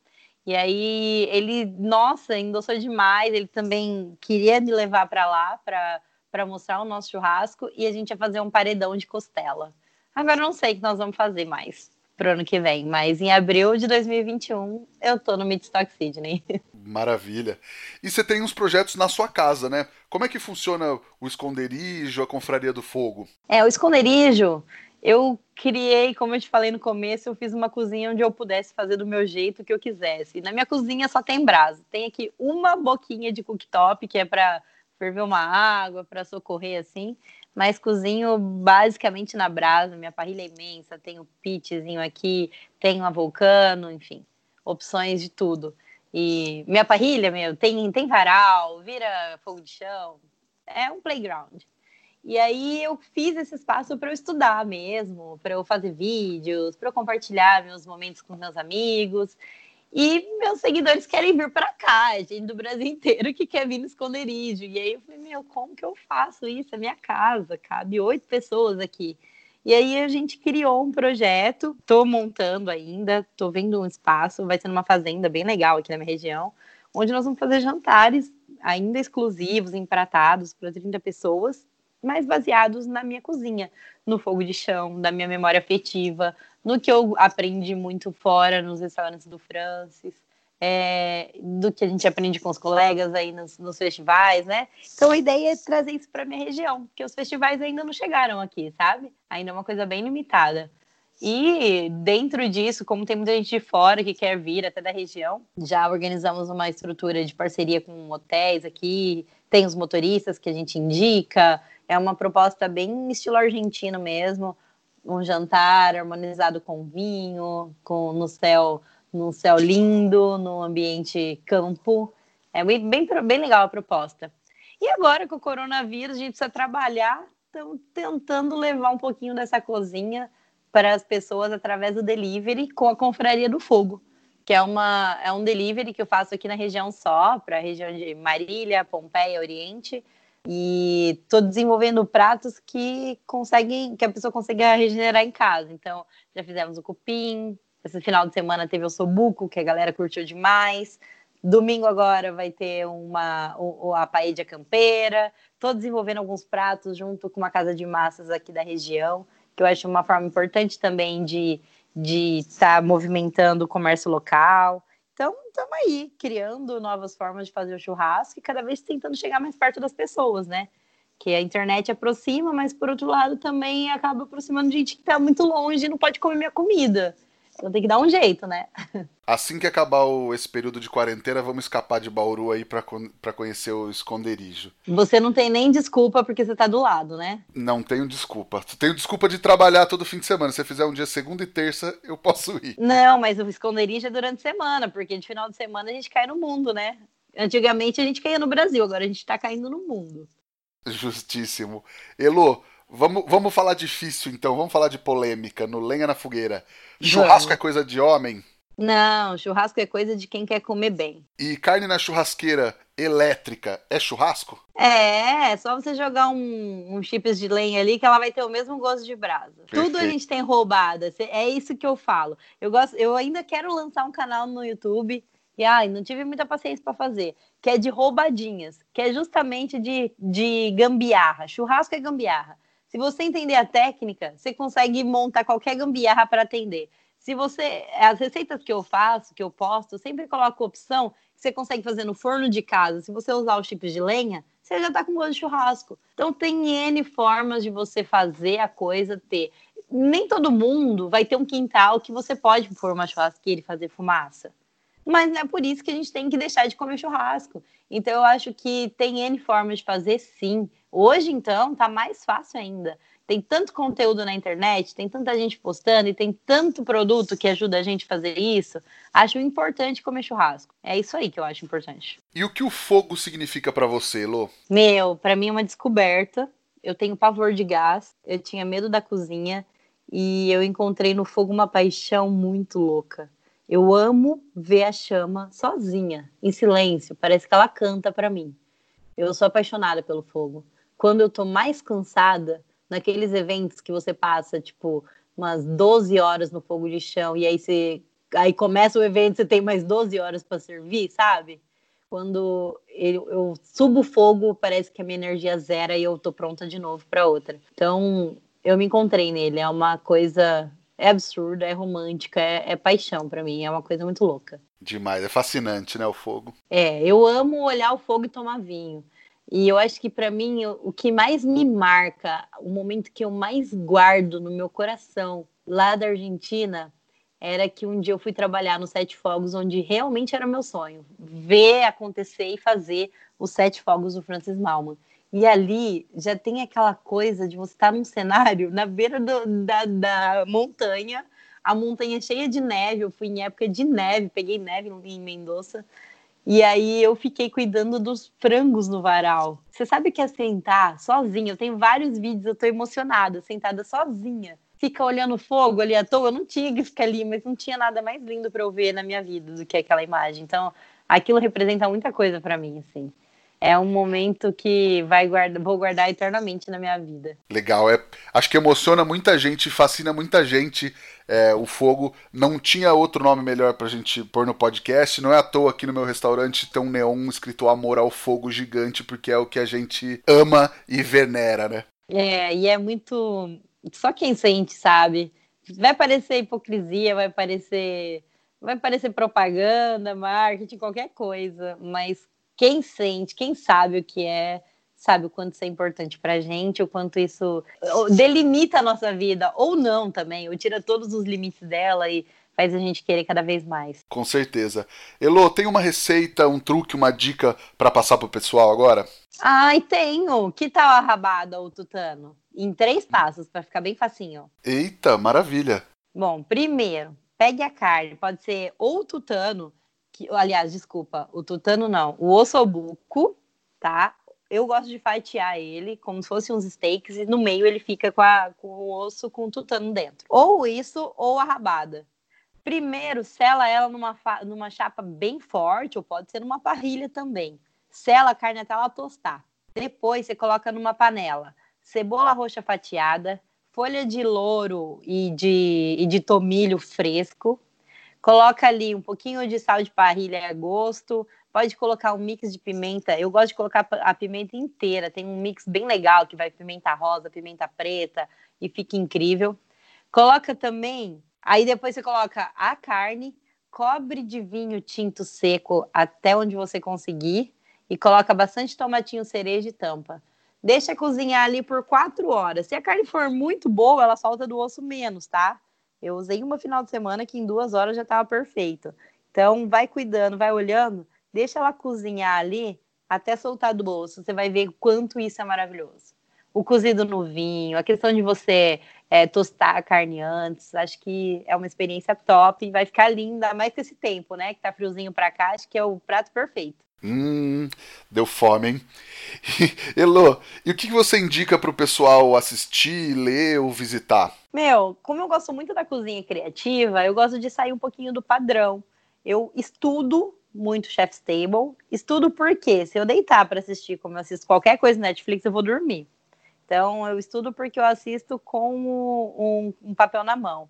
E aí ele, nossa, endossou demais. Ele também queria me levar para lá para mostrar o nosso churrasco e a gente ia fazer um paredão de costela. Agora não sei o que nós vamos fazer mais pro ano que vem, mas em abril de 2021 eu tô no Midstock Sydney. (laughs)
Maravilha. E você tem uns projetos na sua casa, né? Como é que funciona o esconderijo, a confraria do fogo?
É, o esconderijo, eu criei, como eu te falei no começo, eu fiz uma cozinha onde eu pudesse fazer do meu jeito que eu quisesse. E na minha cozinha só tem brasa. Tem aqui uma boquinha de cooktop, que é para ferver uma água, para socorrer assim mas cozinho basicamente na brasa. Minha parrilha é imensa, tenho pitzinho aqui, tenho a vulcano, enfim, opções de tudo. E minha parrilha, meu, tem, tem varal, vira fogo de chão, é um playground. E aí eu fiz esse espaço para eu estudar mesmo, para eu fazer vídeos, para eu compartilhar meus momentos com meus amigos. E meus seguidores querem vir para cá, gente do Brasil inteiro que quer vir no esconderijo. E aí eu falei, meu, como que eu faço isso? É minha casa, cabe oito pessoas aqui. E aí a gente criou um projeto, tô montando ainda, tô vendo um espaço, vai ser numa fazenda bem legal aqui na minha região, onde nós vamos fazer jantares ainda exclusivos, empratados para 30 pessoas, mas baseados na minha cozinha, no fogo de chão, da minha memória afetiva, no que eu aprendi muito fora nos restaurantes do Francis, é, do que a gente aprende com os colegas aí nos, nos festivais, né? Então a ideia é trazer isso para minha região, porque os festivais ainda não chegaram aqui, sabe? Ainda é uma coisa bem limitada. E dentro disso, como tem muita gente de fora que quer vir até da região, já organizamos uma estrutura de parceria com hotéis aqui, tem os motoristas que a gente indica, é uma proposta bem estilo argentino mesmo, um jantar harmonizado com vinho, com no céu, no céu lindo, no ambiente campo. É bem, bem, legal a proposta. E agora com o coronavírus, a gente precisa trabalhar, estamos tentando levar um pouquinho dessa cozinha para as pessoas através do delivery com a Confraria do Fogo, que é, uma, é um delivery que eu faço aqui na região só, para a região de Marília, Pompeia, Oriente, e estou desenvolvendo pratos que conseguem, que a pessoa consiga regenerar em casa. Então, já fizemos o cupim, esse final de semana teve o sobuco, que a galera curtiu demais. Domingo agora vai ter uma a paella campeira. Estou desenvolvendo alguns pratos junto com uma casa de massas aqui da região, que eu acho uma forma importante também de de estar tá movimentando o comércio local. Então, estamos aí, criando novas formas de fazer o churrasco e cada vez tentando chegar mais perto das pessoas, né? Que a internet aproxima, mas por outro lado também acaba aproximando gente que está muito longe e não pode comer minha comida. Então tem que dar um jeito, né?
Assim que acabar o, esse período de quarentena, vamos escapar de Bauru aí para conhecer o esconderijo.
Você não tem nem desculpa porque você tá do lado, né?
Não tenho desculpa. Tenho desculpa de trabalhar todo fim de semana. Se você fizer um dia segunda e terça, eu posso ir.
Não, mas o esconderijo é durante a semana, porque de final de semana a gente cai no mundo, né? Antigamente a gente caía no Brasil, agora a gente tá caindo no mundo.
Justíssimo. Elo, Vamos, vamos falar difícil então, vamos falar de polêmica no Lenha na Fogueira. Churrasco é coisa de homem?
Não, churrasco é coisa de quem quer comer bem.
E carne na churrasqueira elétrica é churrasco?
É, é só você jogar um, um chips de lenha ali que ela vai ter o mesmo gosto de brasa. Perfeito. Tudo a gente tem roubada, é isso que eu falo. Eu gosto, eu ainda quero lançar um canal no YouTube e ai, não tive muita paciência para fazer, que é de roubadinhas, que é justamente de, de gambiarra. Churrasco é gambiarra. Se você entender a técnica, você consegue montar qualquer gambiarra para atender. Se você. As receitas que eu faço, que eu posto, eu sempre coloco opção que você consegue fazer no forno de casa. Se você usar os chips de lenha, você já está com gosto de churrasco. Então tem N formas de você fazer a coisa ter. Nem todo mundo vai ter um quintal que você pode pôr uma churrasqueira e fazer fumaça. Mas não é por isso que a gente tem que deixar de comer churrasco. Então eu acho que tem N formas de fazer sim. Hoje, então, tá mais fácil ainda. Tem tanto conteúdo na internet, tem tanta gente postando e tem tanto produto que ajuda a gente a fazer isso. Acho importante comer churrasco. É isso aí que eu acho importante.
E o que o fogo significa para você, Lô?
Meu, para mim é uma descoberta. Eu tenho pavor de gás, eu tinha medo da cozinha e eu encontrei no fogo uma paixão muito louca. Eu amo ver a chama sozinha, em silêncio, parece que ela canta para mim. Eu sou apaixonada pelo fogo. Quando eu tô mais cansada, naqueles eventos que você passa, tipo, umas 12 horas no fogo de chão e aí você aí começa o evento, você tem mais 12 horas para servir, sabe? Quando eu, eu, subo o fogo, parece que a minha energia zera e eu tô pronta de novo para outra. Então, eu me encontrei nele, é uma coisa é absurda, é romântica, é, é paixão para mim, é uma coisa muito louca.
Demais, é fascinante, né, o fogo.
É, eu amo olhar o fogo e tomar vinho. E eu acho que para mim o que mais me marca, o momento que eu mais guardo no meu coração lá da Argentina, era que um dia eu fui trabalhar no Sete Fogos, onde realmente era meu sonho, ver acontecer e fazer os Sete Fogos do Francis Malman. E ali já tem aquela coisa de você estar num cenário na beira do, da, da montanha, a montanha cheia de neve. Eu fui em época de neve, peguei neve em Mendoza. E aí eu fiquei cuidando dos frangos no varal. Você sabe que é sentar sozinha? Eu tenho vários vídeos, eu tô emocionada, sentada sozinha. Fica olhando fogo ali à toa. Eu não tinha que ficar ali, mas não tinha nada mais lindo para eu ver na minha vida do que aquela imagem. Então, aquilo representa muita coisa para mim, assim é um momento que vai guardar, vou guardar eternamente na minha vida.
Legal, é, acho que emociona muita gente, fascina muita gente. É, o fogo não tinha outro nome melhor pra gente pôr no podcast. Não é à toa aqui no meu restaurante tem um neon escrito Amor ao Fogo Gigante, porque é o que a gente ama e venera, né?
É, e é muito. Só quem sente, sabe? Vai parecer hipocrisia, vai parecer. Vai parecer propaganda, marketing, qualquer coisa, mas quem sente, quem sabe o que é, sabe o quanto isso é importante pra gente, o quanto isso delimita a nossa vida, ou não também, ou tira todos os limites dela e faz a gente querer cada vez mais.
Com certeza. Elo, tem uma receita, um truque, uma dica para passar pro pessoal agora?
Ai, tenho. Que tal a rabada ou tutano? Em três passos, para ficar bem facinho.
Eita, maravilha.
Bom, primeiro, pegue a carne, pode ser ou tutano, que, aliás, desculpa, o tutano não, o ossobuco, tá? Eu gosto de fatiar ele como se fosse uns steaks e no meio ele fica com, a, com o osso com o tutano dentro. Ou isso, ou a rabada. Primeiro, sela ela numa, numa chapa bem forte, ou pode ser numa parrilha também. Sela a carne até ela tostar. Depois você coloca numa panela cebola roxa fatiada, folha de louro e de, e de tomilho fresco, Coloca ali um pouquinho de sal de parrilha a gosto. Pode colocar um mix de pimenta. Eu gosto de colocar a pimenta inteira. Tem um mix bem legal que vai pimenta rosa, pimenta preta e fica incrível. Coloca também. Aí depois você coloca a carne, cobre de vinho tinto seco até onde você conseguir e coloca bastante tomatinho cereja e tampa. Deixa cozinhar ali por quatro horas. Se a carne for muito boa, ela solta do osso menos, tá? Eu usei uma final de semana que em duas horas já estava perfeito. Então, vai cuidando, vai olhando, deixa ela cozinhar ali até soltar do bolso. Você vai ver quanto isso é maravilhoso. O cozido no vinho, a questão de você é, tostar a carne antes, acho que é uma experiência top vai ficar linda, mais que esse tempo, né? Que tá friozinho para cá, acho que é o prato perfeito.
Hum, deu fome, hein? (laughs) Elo, e o que você indica para o pessoal assistir, ler ou visitar?
Meu, como eu gosto muito da cozinha criativa, eu gosto de sair um pouquinho do padrão. Eu estudo muito Chef's Table. Estudo porque se eu deitar para assistir, como eu assisto qualquer coisa no Netflix, eu vou dormir. Então, eu estudo porque eu assisto com um, um papel na mão.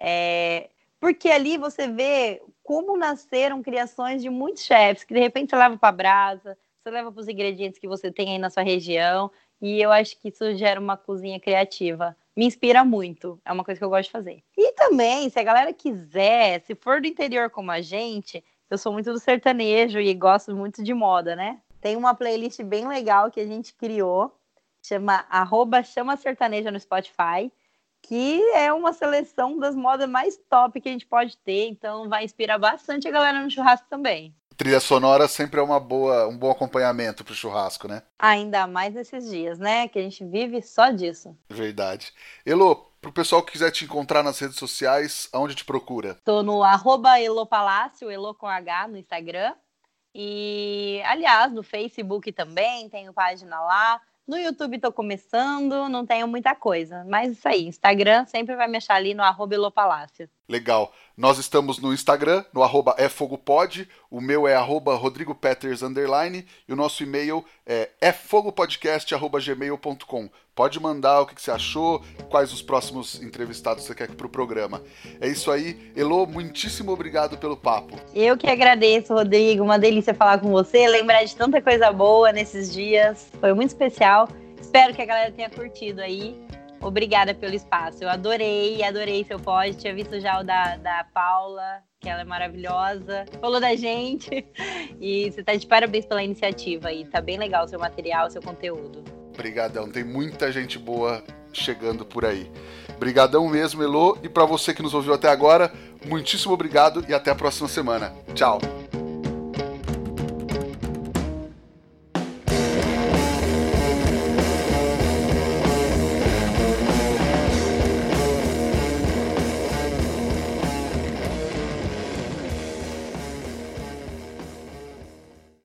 É, porque ali você vê como nasceram criações de muitos chefs, que de repente você leva para a brasa, você leva para os ingredientes que você tem aí na sua região, e eu acho que isso gera uma cozinha criativa. Me inspira muito, é uma coisa que eu gosto de fazer. E também, se a galera quiser, se for do interior como a gente, eu sou muito do sertanejo e gosto muito de moda, né? Tem uma playlist bem legal que a gente criou, chama arroba chama sertaneja no Spotify, que é uma seleção das modas mais top que a gente pode ter, então vai inspirar bastante a galera no churrasco também.
Trilha sonora sempre é uma boa, um bom acompanhamento pro churrasco, né?
Ainda mais nesses dias, né? Que a gente vive só disso.
Verdade. Elo, pro pessoal que quiser te encontrar nas redes sociais, aonde te procura?
Tô no arroba Elopalácio, Elo com H no Instagram. E, aliás, no Facebook também, tenho página lá. No YouTube estou começando, não tenho muita coisa. Mas isso aí, Instagram sempre vai me achar ali no arroba.
Legal. Nós estamos no Instagram, no arroba efogopod, o meu é arroba rodrigopeters, underline, e o nosso e-mail é efogopodcast.gmail.com. Pode mandar o que você achou, quais os próximos entrevistados você quer para o programa. É isso aí. Elo, muitíssimo obrigado pelo papo.
Eu que agradeço, Rodrigo. Uma delícia falar com você, lembrar de tanta coisa boa nesses dias. Foi muito especial. Espero que a galera tenha curtido aí. Obrigada pelo espaço. Eu adorei, adorei seu post. Tinha visto já o da, da Paula, que ela é maravilhosa. Falou da gente. (laughs) E você tá de parabéns pela iniciativa aí. Tá bem legal o seu material, o seu conteúdo.
Obrigadão. Tem muita gente boa chegando por aí. Obrigadão mesmo, Elo. E para você que nos ouviu até agora, muitíssimo obrigado e até a próxima semana. Tchau.